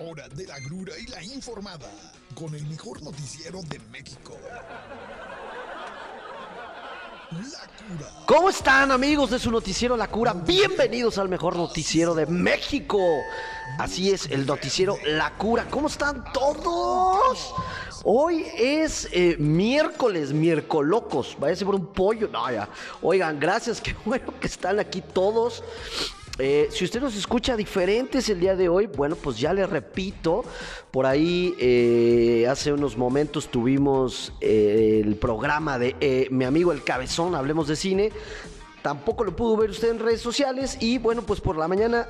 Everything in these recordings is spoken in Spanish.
hora de la grura y la informada con el mejor noticiero de México. La cura. ¿Cómo están amigos de su noticiero La Cura? Bienvenidos al mejor noticiero de México. Así es, el noticiero La Cura. ¿Cómo están todos? Hoy es eh, miércoles, miércolocos. Váyase por un pollo. No. Oigan, gracias, qué bueno que están aquí todos. Eh, si usted nos escucha diferentes el día de hoy, bueno, pues ya le repito, por ahí eh, hace unos momentos tuvimos eh, el programa de mi amigo El Cabezón, Hablemos de Cine. Tampoco lo pudo ver usted en redes sociales y bueno, pues por la mañana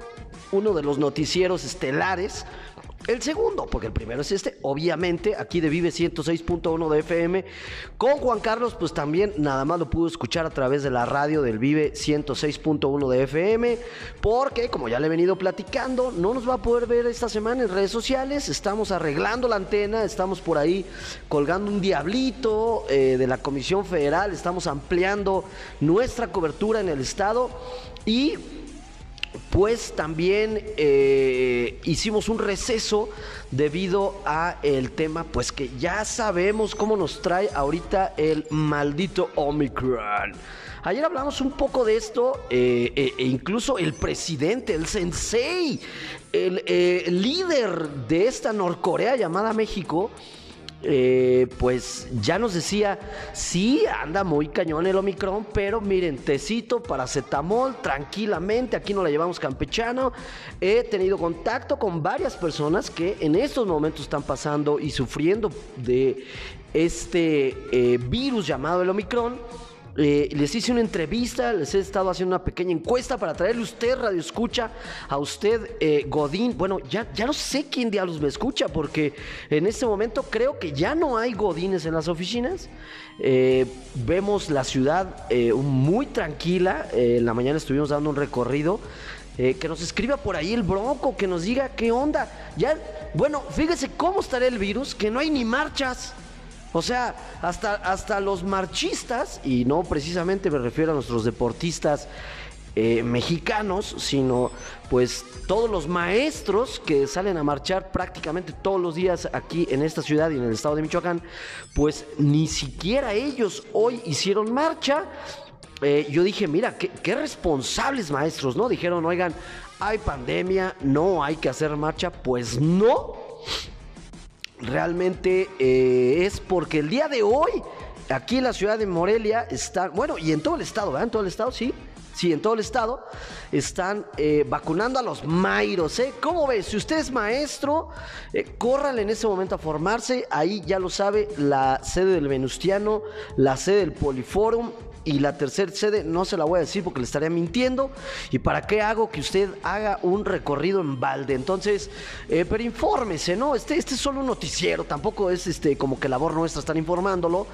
uno de los noticieros estelares el segundo, porque el primero es este, obviamente, aquí de Vive 106.1 de FM. Con Juan Carlos, pues también nada más lo pudo escuchar a través de la radio del Vive 106.1 de FM, porque como ya le he venido platicando, no nos va a poder ver esta semana en redes sociales. Estamos arreglando la antena, estamos por ahí colgando un diablito eh, de la Comisión Federal, estamos ampliando nuestra cobertura en el estado y pues también eh, hicimos un receso debido a el tema, pues que ya sabemos cómo nos trae ahorita el maldito Omicron. Ayer hablamos un poco de esto, eh, eh, e incluso el presidente, el sensei, el líder de esta Norcorea llamada México, eh, pues ya nos decía, sí, anda muy cañón el Omicron, pero miren, tecito, paracetamol, tranquilamente, aquí no la llevamos campechano. He tenido contacto con varias personas que en estos momentos están pasando y sufriendo de este eh, virus llamado el Omicron eh, les hice una entrevista, les he estado haciendo una pequeña encuesta para traerle usted, Radio Escucha, a usted, eh, Godín. Bueno, ya, ya no sé quién diablos me escucha, porque en este momento creo que ya no hay Godines en las oficinas. Eh, vemos la ciudad muy tranquila. en la mañana estuvimos dando un recorrido. que nos escriba por ahí el bronco, que nos diga qué onda. Ya, bueno, fíjese cómo estará el virus, que no hay ni marchas. O sea, hasta, hasta los marchistas, y no precisamente me refiero a nuestros deportistas eh, mexicanos, sino pues todos los maestros que salen a marchar prácticamente todos los días aquí en esta ciudad y en el estado de Michoacán, pues ni siquiera ellos hoy hicieron marcha. Eh, yo dije, mira, qué, qué responsables maestros, ¿no? Dijeron, oigan, hay pandemia, no hay que hacer marcha. Pues no, realmente eh, es porque el día de hoy, aquí en la ciudad de Morelia, está, bueno, y en todo el estado, ¿verdad? En todo el estado, sí. Sí, en todo el estado están eh, vacunando a los mairos, ¿eh? ¿Cómo ves? Si usted es maestro, eh, córrale en ese momento a formarse. Ahí ya lo sabe la sede del Venustiano, la sede del Poliforum y la tercera sede no se la voy a decir porque le estaría mintiendo. ¿Y para qué hago que usted haga un recorrido en balde? Entonces, eh, pero infórmese, ¿no? Este, este es solo un noticiero, tampoco es este como que labor nuestra estar informándolo.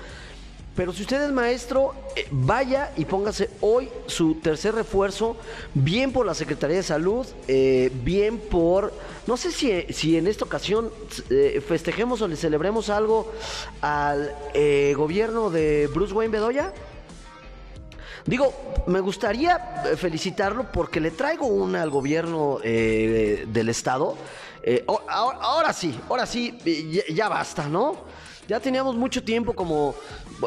Pero si usted es maestro, eh, vaya y póngase hoy su tercer refuerzo, bien por la Secretaría de Salud, eh, bien por, no sé si, si en esta ocasión festejemos o le celebremos algo al gobierno de Bruce Wayne Bedoya. Digo, me gustaría eh, felicitarlo porque le traigo una al gobierno eh, del estado. Eh, ahora, sí, ahora sí, ya, basta, ¿no? Ya teníamos mucho tiempo como,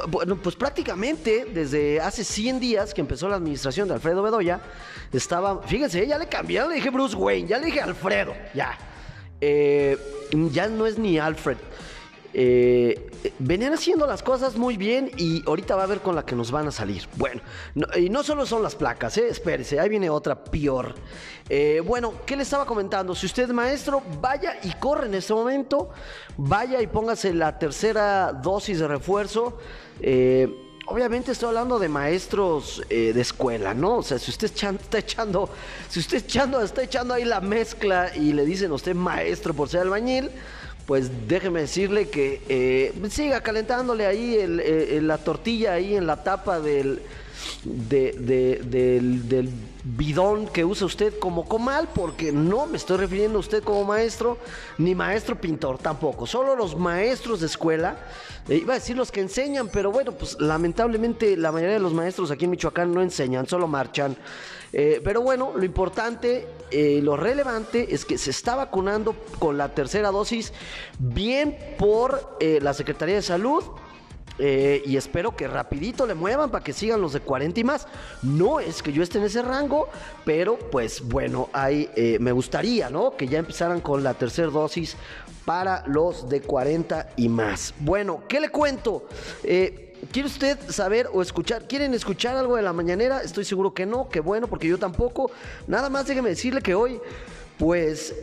bueno, pues prácticamente desde hace 100 días que empezó la administración de Alfredo Bedoya, estaba, fíjense, ya le cambié, le dije Bruce Wayne, ya le dije Alfredo, ya. ya no es ni Alfred. Eh, venían haciendo las cosas muy bien y ahorita va a ver con la que nos van a salir. Bueno, y no solo son las placas, ¿eh? espérese, ahí viene otra peor. Eh, bueno, ¿qué le estaba comentando? Si usted es maestro, vaya y corre en este momento, vaya y póngase la tercera dosis de refuerzo. Eh, obviamente estoy hablando de maestros de escuela, ¿no? O sea, si usted está echando, si usted echando, está echando ahí la mezcla y le dicen a usted maestro por ser albañil, pues déjeme decirle que eh, siga calentándole ahí eh, la tortilla ahí en la tapa del, de, de- del, del bidón que usa usted como comal, porque no me estoy refiriendo a usted como maestro, ni maestro pintor tampoco. Solo los maestros de escuela, eh, iba a decir los que enseñan, pero bueno, pues lamentablemente la mayoría de los maestros aquí en Michoacán no enseñan, solo marchan. Eh, pero bueno, lo importante, eh, lo relevante es que se está vacunando con la tercera dosis bien por eh, la Secretaría de Salud. Eh, y espero que rapidito le muevan para que sigan los de 40 y más. No es que yo esté en ese rango, pero pues bueno, ahí eh, me gustaría, ¿no? Que ya empezaran con la tercera dosis para los de 40 y más. Bueno, ¿qué le cuento? Eh, ¿Quiere usted saber o escuchar? ¿Quieren escuchar algo de la mañanera? Estoy seguro que no, que bueno, porque yo tampoco. Nada más déjeme decirle que hoy, pues,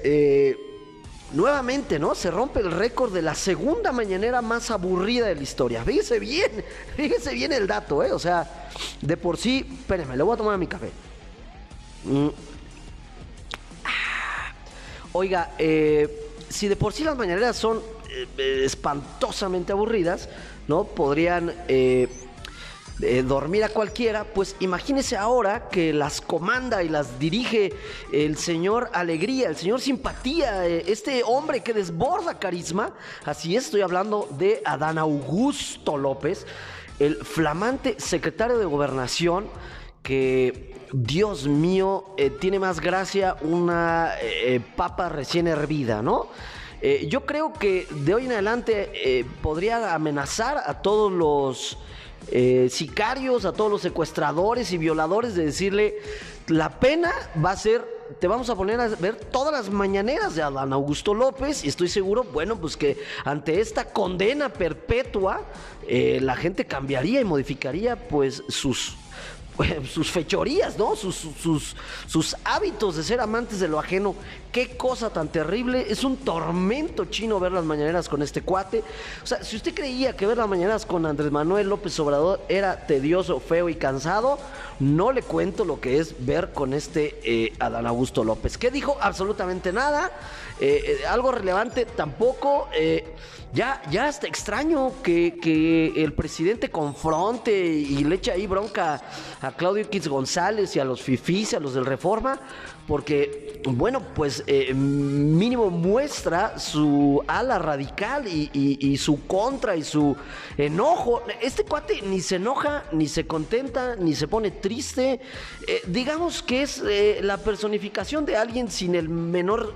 nuevamente, ¿no? Se rompe el récord de la segunda mañanera más aburrida de la historia. Fíjese bien, fíjese bien el dato, ¿eh? O sea, de por sí, espérenme, le voy a tomar mi café. Mm. Ah. Oiga, eh, si de por sí las mañaneras son eh, eh, espantosamente aburridas, ¿no? Podrían eh, eh, dormir a cualquiera, pues imagínese ahora que las comanda y las dirige el señor Alegría, el señor Simpatía, eh, este hombre que desborda carisma. Así es, estoy hablando de Adán Augusto López, el flamante secretario de Gobernación que Dios mío, eh, tiene más gracia una eh, papa recién hervida, ¿no? Yo creo que de hoy en adelante podría amenazar a todos los eh, sicarios, a todos los secuestradores y violadores de decirle, la pena va a ser, te vamos a poner a ver todas las mañaneras de Adán Augusto López y estoy seguro, bueno, pues que ante esta condena perpetua, eh, la gente cambiaría y modificaría pues sus sus fechorías, ¿no? Sus, sus, sus hábitos de ser amantes de lo ajeno. Qué cosa tan terrible. Es un tormento chino ver las mañaneras con este cuate. O sea, si usted creía que ver las mañaneras con Andrés Manuel López Obrador era tedioso, feo y cansado, no le cuento lo que es ver con este eh, Adán Augusto López. ¿Qué dijo? Absolutamente nada. Eh, eh, algo relevante tampoco. Ya, ya hasta extraño que, que el presidente confronte y le eche ahí bronca Claudio X González y a los fifís, a los del Reforma, porque, bueno, pues eh, mínimo muestra su ala radical y, su contra y su enojo. Este cuate ni se enoja, ni se contenta, ni se pone triste. Eh, digamos que es eh, la personificación de alguien sin el menor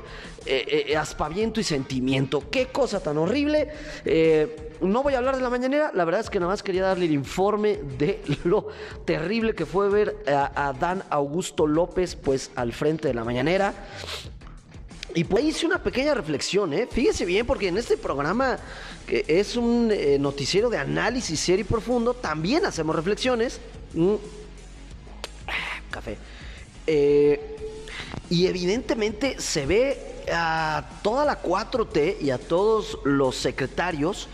aspaviento y sentimiento. Qué cosa tan horrible. No voy a hablar de la mañanera, la verdad es que nada más quería darle el informe de lo terrible que fue ver a, a Dan Augusto López pues al frente de la mañanera. Y pues hice una pequeña reflexión, ¿eh? Fíjese bien, porque en este programa, que es un eh, noticiero de análisis serio y profundo, también hacemos reflexiones. Mm. Ah, Café. Eh, y evidentemente se ve a toda la 4T y a todos los secretarios.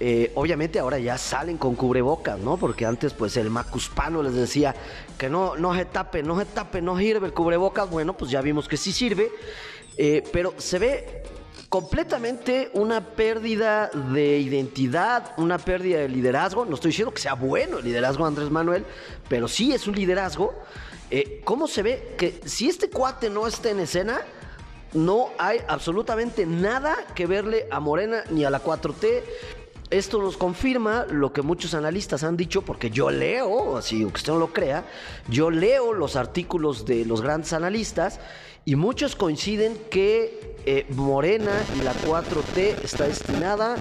eh, obviamente ahora ya salen con cubrebocas, ¿no? Porque antes pues el macuspano les decía que no, no se tape, no se tape, no sirve el cubrebocas. Bueno, pues ya vimos que sí sirve. Eh, pero se ve completamente una pérdida de identidad, una pérdida de liderazgo. No estoy diciendo que sea bueno el liderazgo de Andrés Manuel, pero sí es un liderazgo. Eh, ¿Cómo se ve que si este cuate no está en escena, no hay absolutamente nada que verle a Morena ni a la 4T? Esto nos confirma lo que muchos analistas han dicho, porque yo leo, así que usted no lo crea, yo leo los artículos de los grandes analistas y muchos coinciden que eh, Morena y la 4T está destinada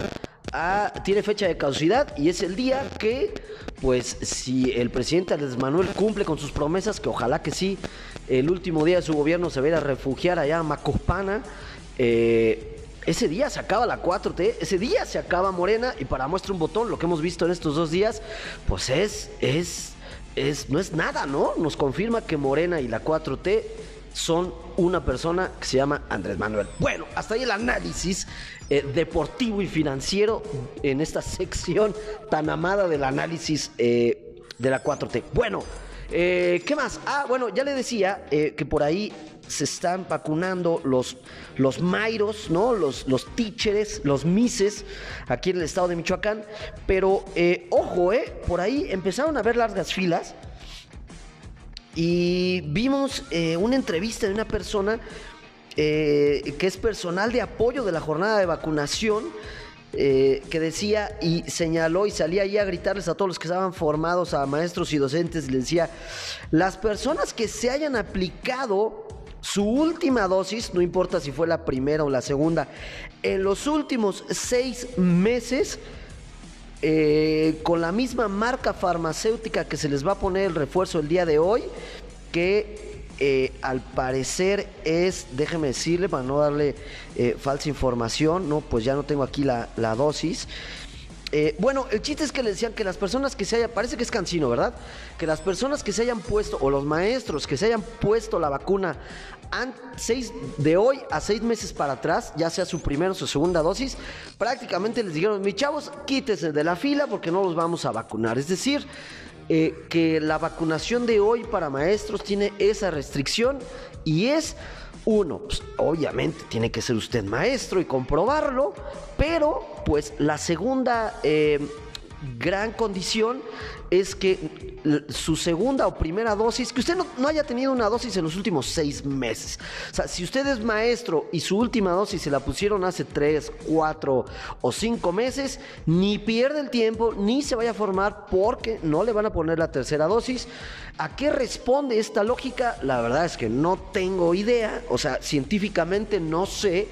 a, tiene fecha de caducidad y es el día que, pues, si el presidente Andrés Manuel cumple con sus promesas, que ojalá que sí, el último día de su gobierno se va a refugiar allá a Macospana, eh, ese día se acaba la 4T, ese día se acaba Morena y para muestra un botón, lo que hemos visto en estos dos días, pues es, es, es, no es nada, ¿no? Nos confirma que Morena y la 4T son una persona que se llama Andrés Manuel. Bueno, hasta ahí el análisis eh, deportivo y financiero en esta sección tan amada del análisis eh, de la 4T. Bueno, eh, ¿qué más? Ah, bueno, ya le decía que por ahí se están vacunando los, los Mairos, ¿no? Los, los tícheres, los mises, aquí en el estado de Michoacán. Pero eh, ojo, ¿eh? Por ahí empezaron a ver largas filas. Y vimos eh, una entrevista de una persona eh, que es personal de apoyo de la jornada de vacunación. que decía y señaló y salía ahí a gritarles a todos los que estaban formados, a maestros y docentes, les decía, las personas que se hayan aplicado su última dosis, no importa si fue la primera o la segunda, en los últimos seis meses, eh, con la misma marca farmacéutica que se les va a poner el refuerzo el día de hoy, que eh, al parecer es, déjeme decirle, para no darle eh, falsa información, no, pues ya no tengo aquí la, la dosis. Eh, bueno, el chiste es que le decían que las personas que se hayan, parece que es cansino, ¿verdad? Que las personas que se hayan puesto, o los maestros que se hayan puesto la vacuna seis, de hoy a seis meses para atrás, ya sea su primera o su segunda dosis, prácticamente les dijeron, mis chavos, quítese de la fila porque no los vamos a vacunar. Es decir, eh, que la vacunación de hoy para maestros tiene esa restricción y es uno, pues, obviamente tiene que ser usted maestro y comprobarlo, pero pues la segunda eh, gran condición es que su segunda o primera dosis, que usted no, no haya tenido una dosis en los últimos seis meses. O sea, si usted es maestro y su última dosis se la pusieron hace tres, cuatro o cinco meses, ni pierde el tiempo, ni se vaya a formar porque no le van a poner la tercera dosis. ¿A qué responde esta lógica? La verdad es que no tengo idea. O sea, científicamente no sé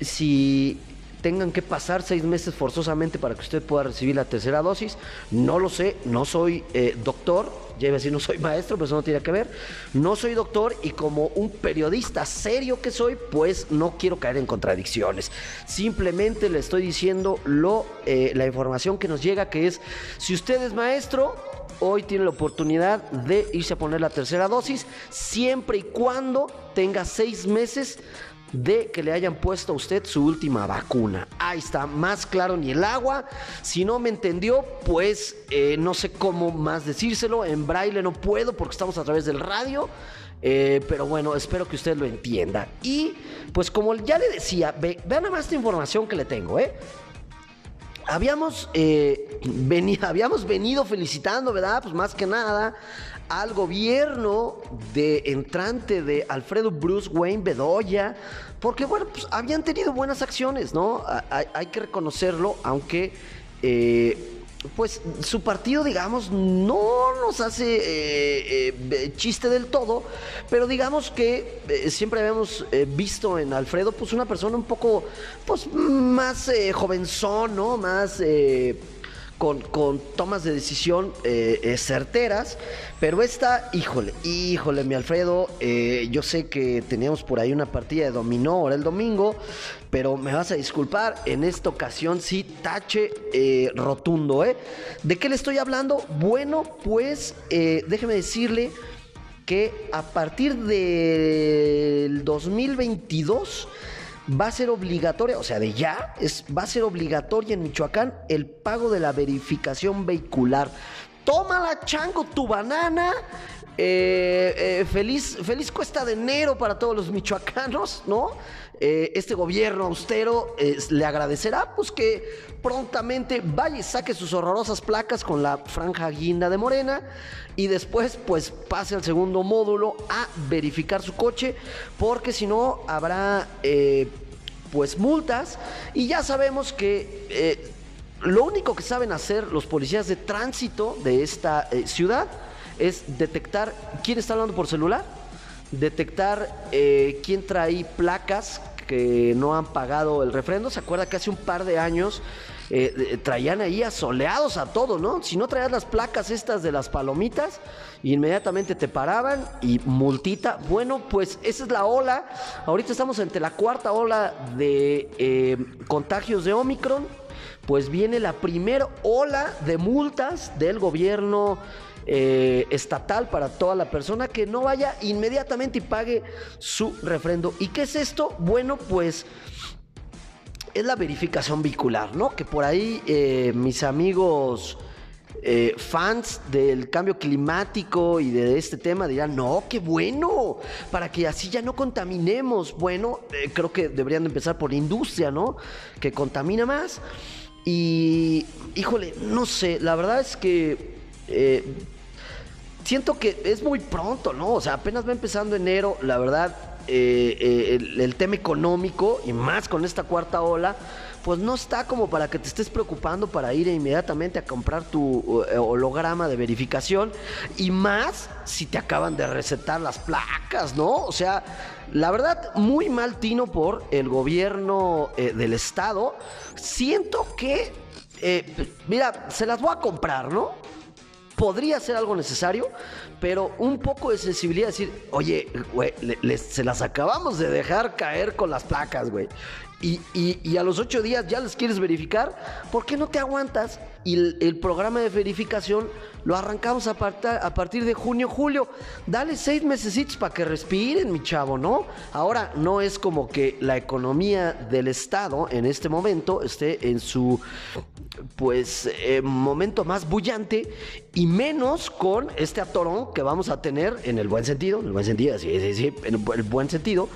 si tengan que pasar seis meses forzosamente para que usted pueda recibir la tercera dosis. No lo sé, no soy eh, doctor, ya iba a decir no soy maestro, pero eso no tiene que ver. No soy doctor y como un periodista serio que soy, pues no quiero caer en contradicciones. Simplemente le estoy diciendo lo, eh, la información que nos llega, que es, si usted es maestro, hoy tiene la oportunidad de irse a poner la tercera dosis, siempre y cuando tenga seis meses de que le hayan puesto a usted su última vacuna. Ahí está, más claro ni el agua. Si no me entendió, pues eh, no sé cómo más decírselo. En braille no puedo porque estamos a través del radio. Eh, pero bueno, espero que usted lo entienda. Y pues como ya le decía, ve, vean nada más esta información que le tengo, ¿eh? Habíamos, eh, habíamos venido felicitando, ¿verdad? Pues más que nada al gobierno de entrante de Alfredo Bruce Wayne Bedoya, porque bueno, pues habían tenido buenas acciones, ¿no? Hay, que reconocerlo, aunque eh, pues su partido, digamos, no nos hace eh, eh, chiste del todo, pero digamos que siempre habíamos visto en Alfredo, pues una persona un poco, pues más jovenzón, ¿no? Más... con, con tomas de decisión eh, eh, certeras, pero esta, híjole, híjole, mi Alfredo, eh, yo sé que teníamos por ahí una partida de dominó ahora el domingo, pero me vas a disculpar, en esta ocasión sí, tache rotundo, ¿eh? ¿De qué le estoy hablando? Bueno, pues déjeme decirle que a partir del 2022 va a ser obligatoria, o sea, de ya, es, va a ser obligatoria en Michoacán el pago de la verificación vehicular. Tómala, chango, tu banana. Eh, eh, feliz, feliz cuesta de enero para todos los michoacanos, ¿no? Eh, este gobierno austero eh, le agradecerá pues que prontamente vaya y saque sus horrorosas placas con la franja guinda de Morena y después pues pase al segundo módulo a verificar su coche porque si no habrá pues multas y ya sabemos que lo único que saben hacer los policías de tránsito de esta eh, ciudad es detectar quién está hablando por celular, detectar eh, quién trae placas que no han pagado el refrendo. ¿Se acuerda que hace un par de años eh, traían ahí asoleados a todos, ¿no? Si no traías las placas estas de las palomitas, inmediatamente te paraban y multita. Bueno, pues esa es la ola. Ahorita estamos ante la cuarta ola de eh, contagios de Omicron. Pues viene la primera ola de multas del gobierno eh, estatal para toda la persona que no vaya inmediatamente y pague su refrendo. ¿Y qué es esto? Bueno, pues es la verificación vehicular, ¿no? Que por ahí eh, mis amigos eh, fans del cambio climático y de este tema dirán, no, qué bueno, para que así ya no contaminemos. Bueno, creo que deberían empezar por la industria, ¿no? Que contamina más. Y, híjole, no sé, la verdad es que... Eh, siento que es muy pronto, ¿no? O sea, apenas va empezando enero, la verdad, el, el tema económico y más con esta cuarta ola, pues no está como para que te estés preocupando para ir inmediatamente a comprar tu eh, holograma de verificación y más si te acaban de recetar las placas, ¿no? O sea, la verdad, muy mal tino por el gobierno eh, del estado. Siento que, eh, mira, se las voy a comprar, ¿no? podría ser algo necesario, pero un poco de sensibilidad, decir, oye, güey, se las acabamos de dejar caer con las placas, güey y, a los ocho días ya les quieres verificar, ¿por qué no te aguantas? Y el, programa de verificación lo arrancamos a, a, partir de junio, julio. Dale seis mesecitos para que respiren, mi chavo, ¿no? Ahora, no es como que la economía del Estado en este momento esté en su, pues, eh, momento más bullante y menos con este atorón que vamos a tener en el buen sentido, en el buen sentido, sí, sí, sí, en el buen sentido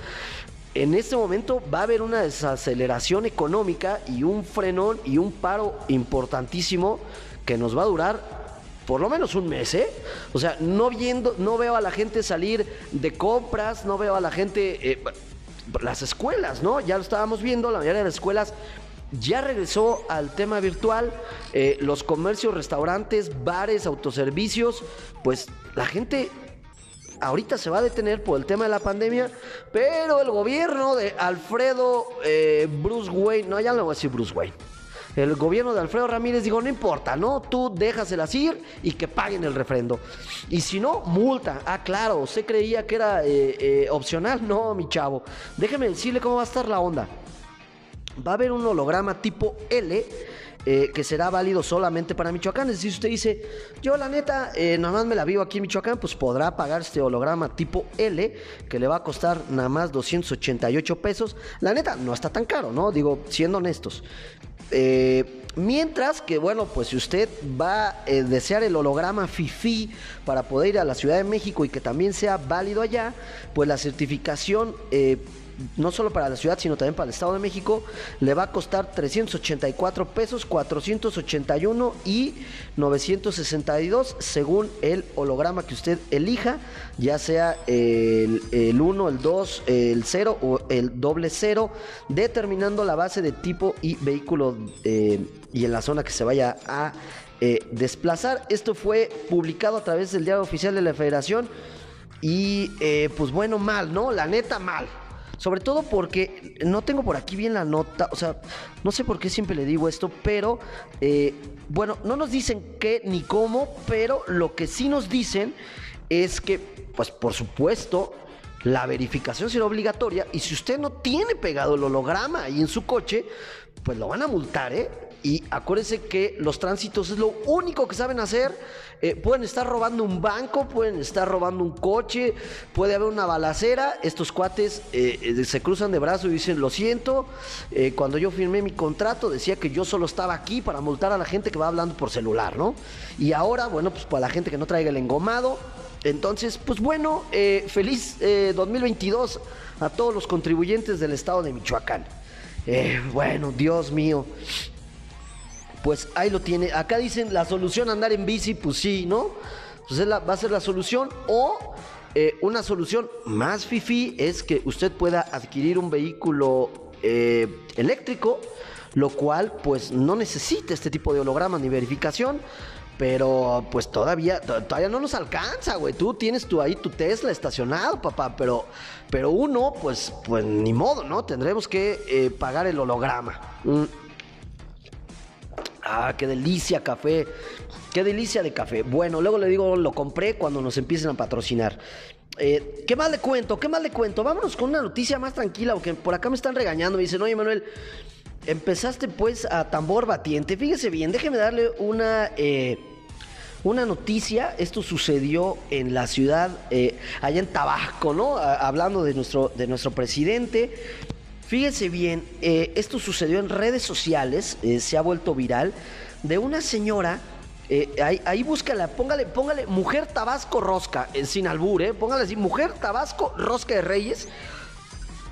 en este momento va a haber una desaceleración económica y un frenón y un paro importantísimo que nos va a durar por lo menos un mes, ¿eh? O sea, no viendo, no veo a la gente salir de compras, no veo a la gente, eh, las escuelas, ¿no? Ya lo estábamos viendo, la mayoría de las escuelas ya regresó al tema virtual, eh, los comercios, restaurantes, bares, autoservicios, pues la gente ahorita se va a detener por el tema de la pandemia, pero el gobierno de Alfredo eh, Bruce Wayne, no, ya no voy a decir Bruce Wayne. El gobierno de Alfredo Ramírez dijo, no importa, ¿no? Tú déjaselas ir y que paguen el refrendo. Y si no, multa. Ah, claro, usted creía que era eh, eh, opcional. No, mi chavo. Déjeme decirle cómo va a estar la onda. Va a haber un holograma tipo L eh, que será válido solamente para Michoacán. Es decir, usted dice, yo la neta, eh, nada más me la vivo aquí en Michoacán, pues podrá pagar este holograma tipo L, que le va a costar nada más 288 pesos. La neta, no está tan caro, ¿no? Digo, siendo honestos. Eh, mientras que, bueno, pues si usted va a desear el holograma FIFI para poder ir a la Ciudad de México y que también sea válido allá, pues la certificación no solo para la ciudad, sino también para el Estado de México, le va a costar 384 pesos, 481 y 962, según el holograma que usted elija, ya sea el, 1, el 2, el 0 o el doble 0, determinando la base de tipo y vehículo eh, y en la zona que se vaya a eh, desplazar. Esto fue publicado a través del diario oficial de la Federación. Y eh, pues bueno, mal, ¿no? La neta, mal. Sobre todo porque no tengo por aquí bien la nota, o sea, no sé por qué siempre le digo esto, pero eh, bueno, no nos dicen qué ni cómo, pero lo que sí nos dicen es que, pues por supuesto, la verificación será obligatoria y si usted no tiene pegado el holograma ahí en su coche, pues lo van a multar, ¿eh? Y acuérdense que los tránsitos es lo único que saben hacer. Eh, pueden estar robando un banco, pueden estar robando un coche, puede haber una balacera. Estos cuates eh, eh, se cruzan de brazo y dicen, lo siento, cuando yo firmé mi contrato decía que yo solo estaba aquí para multar a la gente que va hablando por celular, ¿no? Y ahora, bueno, pues para la gente que no traiga el engomado. Entonces, pues bueno, feliz 2022 a todos los contribuyentes del estado de Michoacán. bueno, Dios mío pues ahí lo tiene. Acá dicen la solución andar en bici, pues sí, ¿no? Pues va a ser la solución. O eh, una solución más fifi es que usted pueda adquirir un vehículo eh, eléctrico, lo cual pues no necesita este tipo de holograma ni verificación. Pero pues todavía, todavía no nos alcanza, güey. Tú tienes tu, ahí tu Tesla estacionado, papá. Pero, pero uno, pues, pues ni modo, ¿no? Tendremos que eh, pagar el holograma. Mm. Ah, qué delicia café. Qué delicia de café. Bueno, luego le digo, lo compré cuando nos empiecen a patrocinar. Eh, ¿Qué más le cuento? ¿Qué más le cuento? Vámonos con una noticia más tranquila, porque por acá me están regañando. Me dicen, oye, Manuel, empezaste pues a tambor batiente. Fíjese bien, déjeme darle una, eh, una noticia. Esto sucedió en la ciudad, eh, allá en Tabasco, ¿no? hablando de nuestro, de nuestro presidente. Fíjense bien, eh, esto sucedió en redes sociales, eh, se ha vuelto viral, de una señora Eh, ahí, búscala, póngale, póngale Mujer Tabasco Rosca, sin albur, ¿eh? Póngale así, Mujer Tabasco Rosca de Reyes.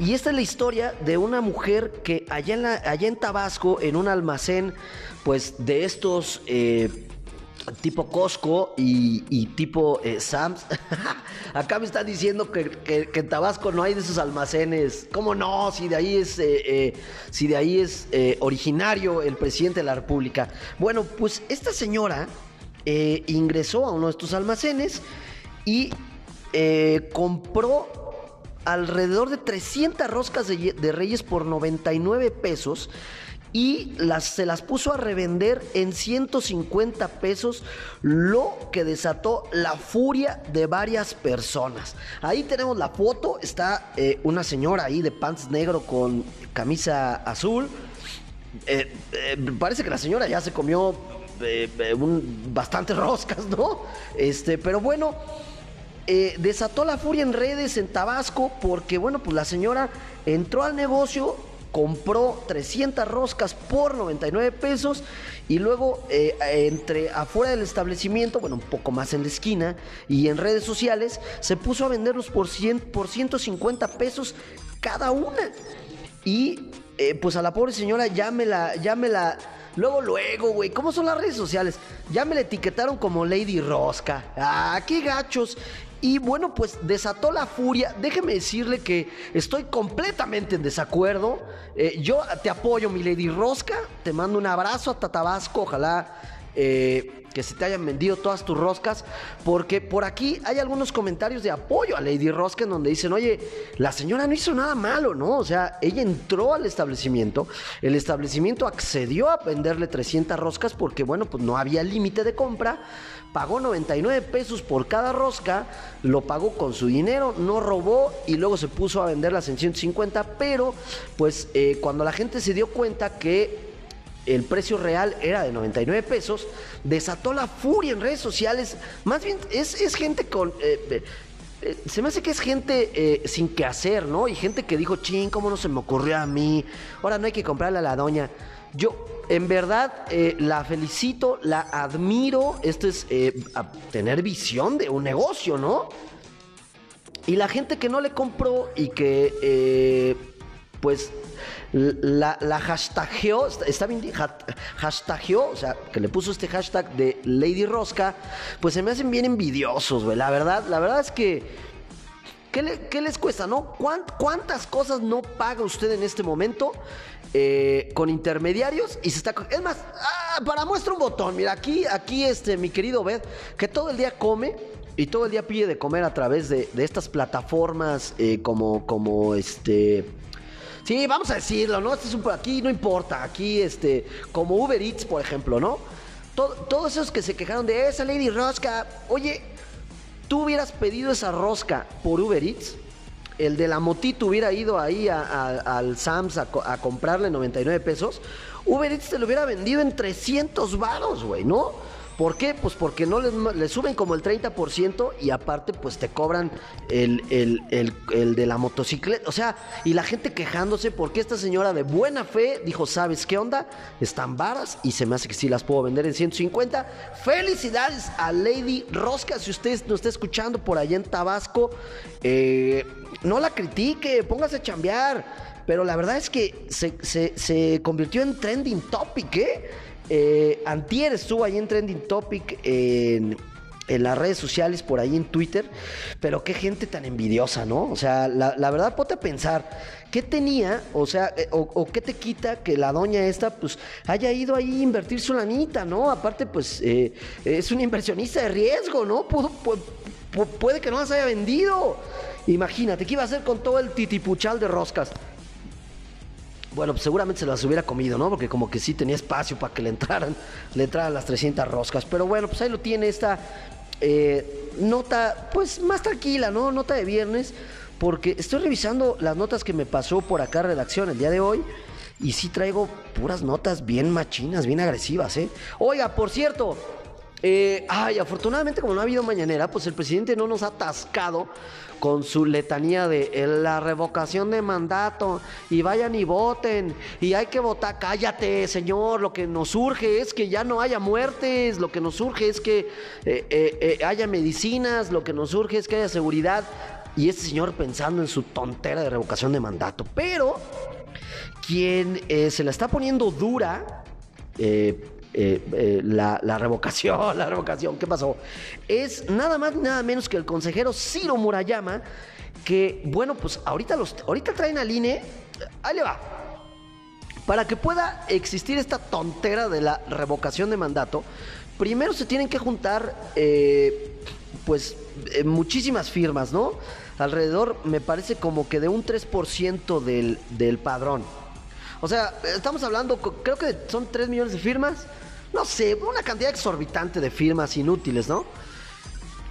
Y esta es la historia de una mujer que allá en, allá en Tabasco, en un almacén, pues de estos tipo Costco y, tipo eh, Sam's. Acá me están diciendo que, en Tabasco no hay de esos almacenes. ¿Cómo no? Si de ahí es, eh, eh, si de ahí es originario el presidente de la República. Bueno, pues esta señora ingresó a uno de estos almacenes y compró alrededor de 300 roscas de, de Reyes por 99 pesos y las, se las puso a revender en 150 pesos, lo que desató la furia de varias personas. Ahí tenemos la foto, está eh, una señora ahí de pants negro con camisa azul. Eh, eh, parece que la señora ya se comió un- bastantes roscas, ¿no? Este, pero bueno, desató la furia en redes en Tabasco porque, bueno, pues la señora entró al negocio, compró 300 roscas por 99 pesos y luego eh, entre afuera del establecimiento, bueno, un poco más en la esquina y en redes sociales, se puso a venderlos por, 100, por 150 pesos cada una. Y eh, pues a la pobre señora ya me la, ya me la. Luego, luego, güey, ¿cómo son las redes sociales? Ya me la etiquetaron como Lady Rosca. Ah, qué gachos. Y bueno, pues desató la furia. Déjeme decirle que estoy completamente en desacuerdo. Eh, yo te apoyo, mi Lady Rosca. Te mando un abrazo hasta Tabasco. Ojalá eh, que se te hayan vendido todas tus roscas, porque por aquí hay algunos comentarios de apoyo a Lady Rosca en donde dicen, oye, la señora no hizo nada malo, ¿no? O sea, ella entró al establecimiento, el establecimiento accedió a venderle 300 roscas porque, bueno, pues no había límite de compra, pagó 99 pesos por cada rosca, lo pagó con su dinero, no robó y luego se puso a venderlas en 150, pero pues eh, cuando la gente se dio cuenta que el precio real era de 99 pesos, desató la furia en redes sociales. Más bien, es, es gente con... eh, eh, eh, se me hace que es gente sin que hacer, ¿no? Y gente que dijo, ching, ¿cómo no se me ocurrió a mí? Ahora no hay que comprarle a la doña. Yo, en verdad, la felicito, la admiro. Esto es tener visión de un negocio, ¿no? Y la gente que no le compró y que, pues, la, la está, bien, hashtageó, o sea, que le puso este hashtag de Lady Rosca, pues se me hacen bien envidiosos, güey. La verdad, la verdad es que, ¿qué, qué les cuesta, no? ¿Cuán- ¿Cuántas cosas no paga usted en este momento eh, con intermediarios y se está... Es más, ah, para muestra un botón, mira, aquí, aquí este, mi querido Bed, que todo el día come y todo el día pide de comer a través de, de estas plataformas eh, como, como este... Sí, vamos a decirlo, ¿no? Este es un, aquí no importa, aquí este, como Uber Eats, por ejemplo, ¿no? Todo- todos esos que se quejaron de esa Lady Rosca, oye, tú hubieras pedido esa rosca por Uber Eats, el de la motito hubiera ido ahí a- al Sams a comprarle 99 pesos, Uber Eats te lo hubiera vendido en 300 varos, güey, ¿no? ¿Por qué? Pues porque no les, suben como el 30% y aparte pues te cobran el, el- el- el de la motocicleta. O sea, y la gente quejándose porque esta señora de buena fe dijo, ¿sabes qué onda? Están varas y se me hace que sí las puedo vender en 150. Felicidades a Lady Rosca, si usted nos está escuchando por allá en Tabasco, eh, no la critique, póngase a chambear. Pero la verdad es que se, se- se convirtió en trending topic, ¿eh? Eh, Antier estuvo ahí en Trending Topic en, las redes sociales, por ahí en Twitter. Pero qué gente tan envidiosa, ¿no? O sea, la, verdad, ponte a pensar, ¿qué tenía? O sea, eh, o, qué te quita que la doña esta, pues, haya ido ahí a invertir su lanita, ¿no? Aparte, pues, eh, es una inversionista de riesgo, ¿no? Puede que no las haya vendido. Imagínate, ¿qué iba a hacer con todo el titipuchal de roscas? Bueno, pues seguramente se las hubiera comido, ¿no? Porque como que sí tenía espacio para que le entraran, le entraran las 300 roscas. Pero bueno, pues ahí lo tiene esta eh, nota, pues más tranquila, ¿no? Nota de viernes, porque estoy revisando las notas que me pasó por acá redacción el día de hoy. Y sí traigo puras notas bien machinas, bien agresivas, ¿eh? Oiga, por cierto, Eh, ay, afortunadamente como no ha habido mañanera, pues el presidente no nos ha atascado con su letanía de eh, la revocación de mandato y vayan y voten y hay que votar. Cállate, señor, lo que nos urge es que ya no haya muertes, lo que nos urge es que eh, eh, haya medicinas, lo que nos urge es que haya seguridad. Y este señor pensando en su tontera de revocación de mandato. Pero quien se la está poniendo dura eh, eh, eh, la, revocación, la revocación, ¿qué pasó? Es nada más nada menos que el consejero Ciro Murayama, que, bueno, pues ahorita, los, ahorita traen al INE, ahí le va. Para que pueda existir esta tontera de la revocación de mandato, primero se tienen que juntar, eh, pues, muchísimas firmas, ¿no? Alrededor, me parece como que de un 3% del, del padrón. O sea, estamos hablando, creo que son 3 millones de firmas no sé, una cantidad exorbitante de firmas inútiles, ¿no?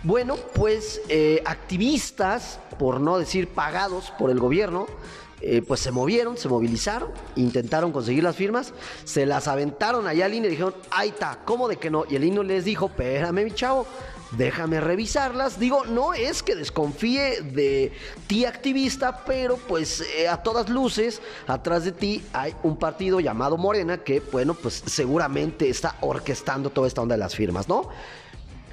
Bueno, pues eh, activistas, por no decir pagados por el gobierno, eh, pues se movieron, se movilizaron, intentaron conseguir las firmas, se las aventaron allá al INE y dijeron, ahí está, ¿cómo de que no? Y el INE les dijo, espérame mi chavo, déjame revisarlas. Digo, no es que desconfíe de ti activista, pero pues eh, a todas luces, atrás de ti hay un partido llamado Morena que, bueno, pues seguramente está orquestando toda esta onda de las firmas, ¿no?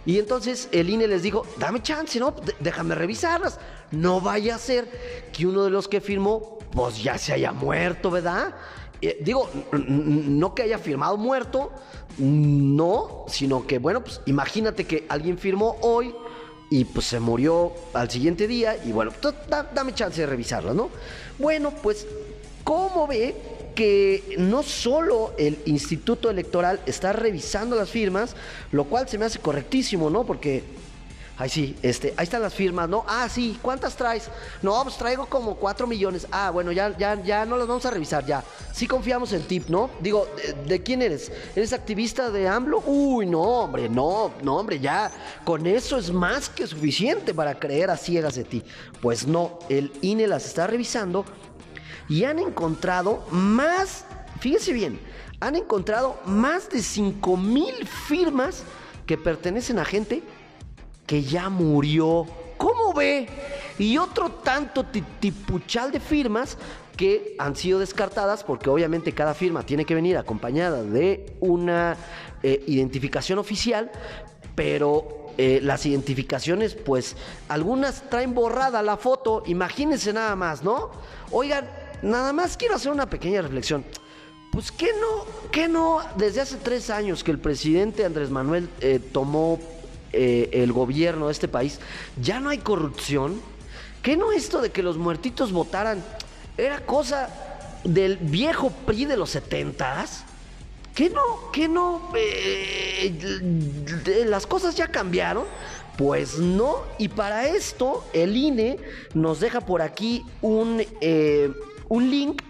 Y entonces el INE les dijo, dame chance, ¿no? déjame revisarlas. No vaya a ser que uno de los que firmó, pues ya se haya muerto, ¿verdad? Eh, digo, no que haya firmado muerto, no, sino que, bueno, pues imagínate que alguien firmó hoy y pues se murió al siguiente día y bueno, dame chance de revisarlo, ¿no? Bueno, pues, ¿cómo ve que no solo el Instituto Electoral está revisando las firmas, lo cual se me hace correctísimo, ¿no? Porque Ay, sí, este, ahí están las firmas, ¿no? Ah, sí, ¿cuántas traes? No, pues traigo como cuatro millones. Ah, bueno, ya, ya, ya no las vamos a revisar, ya. Sí confiamos en TIP, ¿no? Digo, ¿de, quién eres? ¿Eres activista de AMLO? Uy, no, hombre, no, no, hombre, ya. Con eso es más que suficiente para creer a ciegas de ti. Pues no, el INE las está revisando y han encontrado más, fíjense bien, han encontrado más de 5 mil firmas que pertenecen a gente que ya murió. ¿Cómo ve? Y otro tanto tipuchal de firmas que han sido descartadas porque obviamente cada firma tiene que venir acompañada de una eh, identificación oficial, pero eh, las identificaciones, pues algunas traen borrada la foto, imagínense nada más, ¿no? Oigan, nada más quiero hacer una pequeña reflexión. Pues que no, que no, desde hace tres años que el presidente Andrés Manuel eh, tomó eh, el gobierno de este país, ya no hay corrupción. ¿Qué no esto de que los muertitos votaran era cosa del viejo PRI de los setentas? ¿Qué no? ¿Qué no? Eh, las cosas ya cambiaron. Pues no, y para esto el INE nos deja por aquí un, eh, un link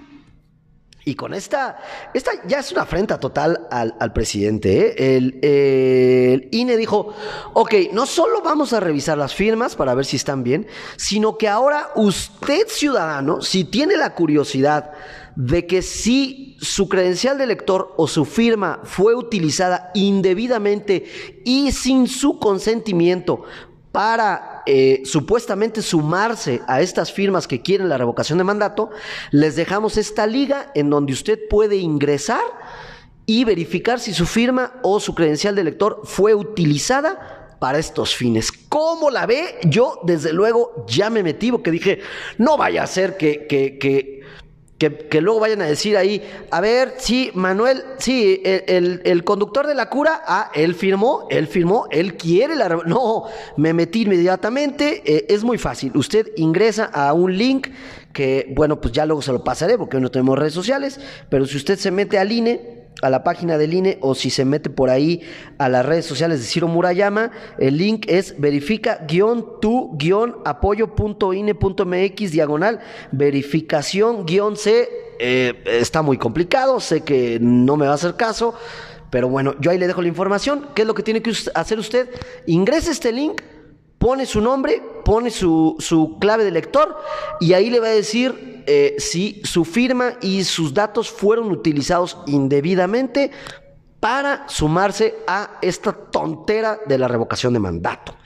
y con esta, esta ya es una afrenta total al, presidente. ¿eh? El, INE dijo, ok, no solo vamos a revisar las firmas para ver si están bien, sino que ahora usted ciudadano, si tiene la curiosidad de que si su credencial de elector o su firma fue utilizada indebidamente y sin su consentimiento para eh, supuestamente sumarse a estas firmas que quieren la revocación de mandato, les dejamos esta liga en donde usted puede ingresar y verificar si su firma o su credencial de elector fue utilizada para estos fines. ¿Cómo la ve? Yo, desde luego, ya me metí porque dije, no vaya a ser que, que, luego vayan a decir ahí, a ver, sí, Manuel, sí, el, conductor de la cura, ah, él firmó, él firmó, él quiere la... No, me metí inmediatamente, eh, es muy fácil, usted ingresa a un link que, bueno, pues ya luego se lo pasaré porque no tenemos redes sociales, pero si usted se mete al INE, a la página del INE o si se mete por ahí a las redes sociales de Ciro Murayama, el link es verifica-tu-apoyo.ine.mx diagonal verificación-c. Eh, está muy complicado, sé que no me va a hacer caso, pero bueno, yo ahí le dejo la información. ¿Qué es lo que tiene que hacer usted? Ingrese este link, pone su nombre, pone su, su clave de lector y ahí le va a decir eh, si su firma y sus datos fueron utilizados indebidamente para sumarse a esta tontera de la revocación de mandato.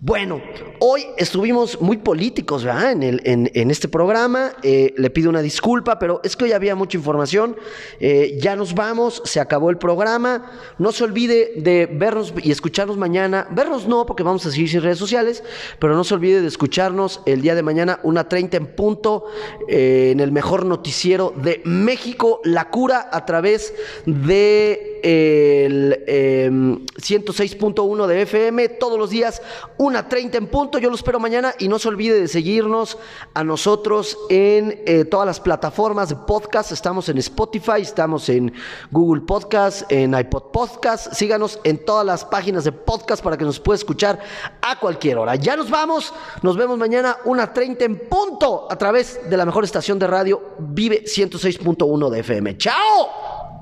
Bueno, hoy estuvimos muy políticos ¿verdad? En, el, en, este programa. Eh, le pido una disculpa, pero es que hoy había mucha información. Eh, ya nos vamos, se acabó el programa. No se olvide de vernos y escucharnos mañana. Vernos no, porque vamos a seguir sin redes sociales, pero no se olvide de escucharnos el día de mañana, una 30 en punto, eh, en el mejor noticiero de México, La Cura, a través de el 106.1 em, de FM todos los días, una 30 en punto. Yo lo espero mañana y no se olvide de seguirnos a nosotros en eh, todas las plataformas de podcast. Estamos en Spotify, estamos en Google Podcast, en iPod Podcast. Síganos en todas las páginas de podcast para que nos pueda escuchar a cualquier hora. Ya nos vamos, nos vemos mañana, una 30 en punto a través de la mejor estación de radio, Vive 106.1 de FM. ¡Chao!